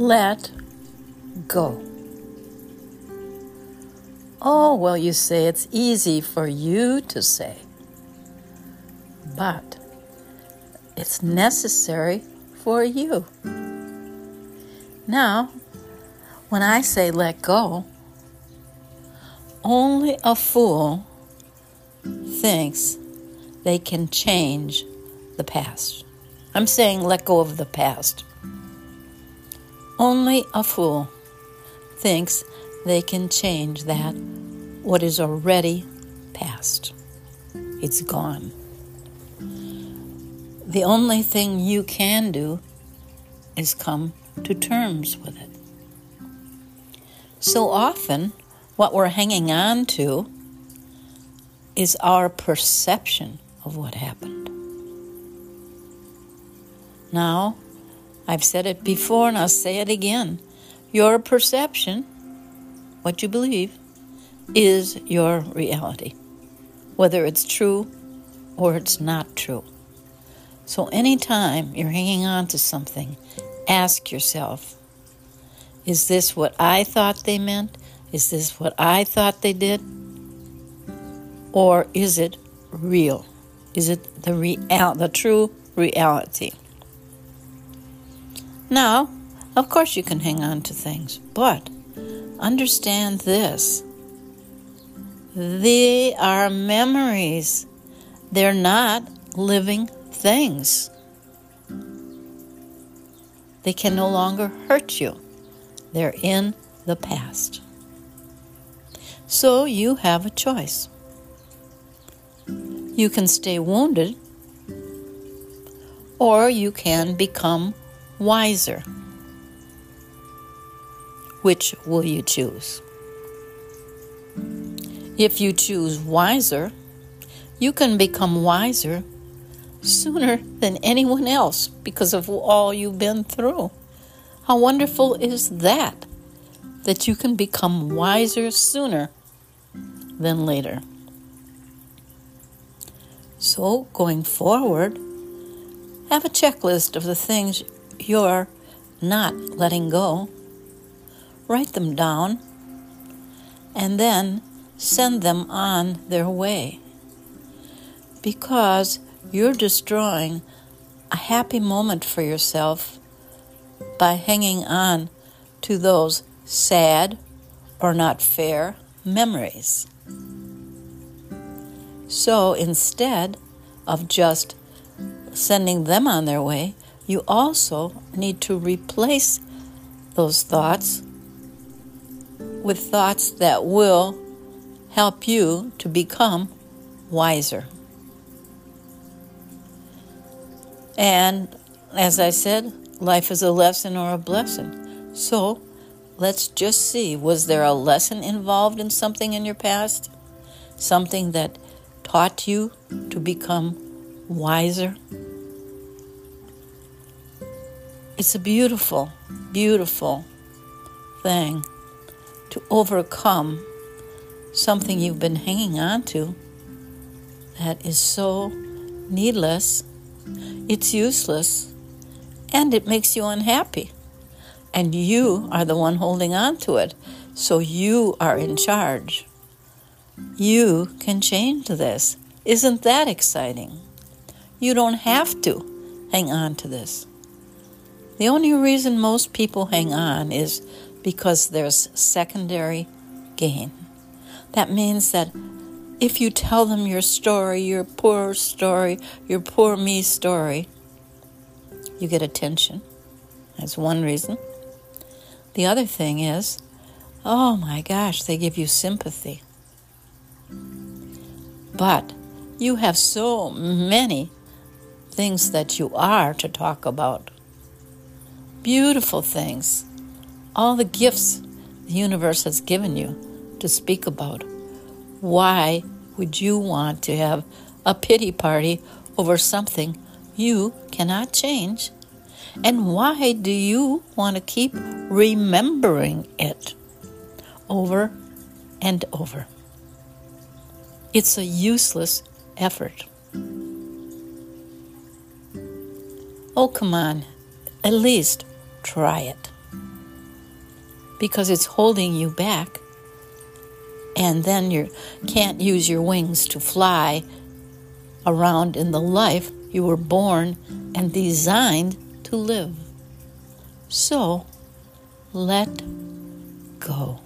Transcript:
let go. Oh, well, you say it's easy for you to say, but it's necessary for you. Now, when I say let go, only a fool thinks they can change the past. I'm saying let go of the past. Only a fool thinks they can change that what is already past. It's gone. The only thing you can do is come to terms with it. So often, what we're hanging on to is our perception of what happened. Now, I've said it before and I'll say it again. Your perception, what you believe, is your reality, whether it's true or it's not true. So, anytime you're hanging on to something, ask yourself Is this what I thought they meant? Is this what I thought they did? Or is it real? Is it the real, the true reality? Now, of course, you can hang on to things, but understand this they are memories, they're not living things. They can no longer hurt you, they're in the past. So you have a choice. You can stay wounded, or you can become wiser. Which will you choose? If you choose wiser, you can become wiser sooner than anyone else because of all you've been through. How wonderful is that? That you can become wiser sooner than later. So, going forward, have a checklist of the things you're not letting go. Write them down and then send them on their way. Because you're destroying a happy moment for yourself by hanging on to those sad or not fair memories. So instead of just sending them on their way, you also need to replace those thoughts with thoughts that will help you to become wiser. And as I said, life is a lesson or a blessing. So let's just see was there a lesson involved in something in your past? Something that taught you to become wiser? It's a beautiful, beautiful thing to overcome something you've been hanging on to that is so needless it's useless and it makes you unhappy. And you are the one holding on to it. So you are in charge. You can change this. Isn't that exciting? You don't have to hang on to this. The only reason most people hang on is because there's secondary gain. That means that if you tell them your story, your poor story, your poor me story, you get attention. That's one reason. The other thing is, oh my gosh, they give you sympathy. But you have so many things that you are to talk about. Beautiful things. All the gifts the universe has given you to speak about why would you want to have a pity party over something you cannot change? And why do you want to keep remembering it over and over? It's a useless effort. Oh, come on, at least try it. because it's holding you back. And then you can't use your wings to fly around in the life you were born and designed to live. So, let go.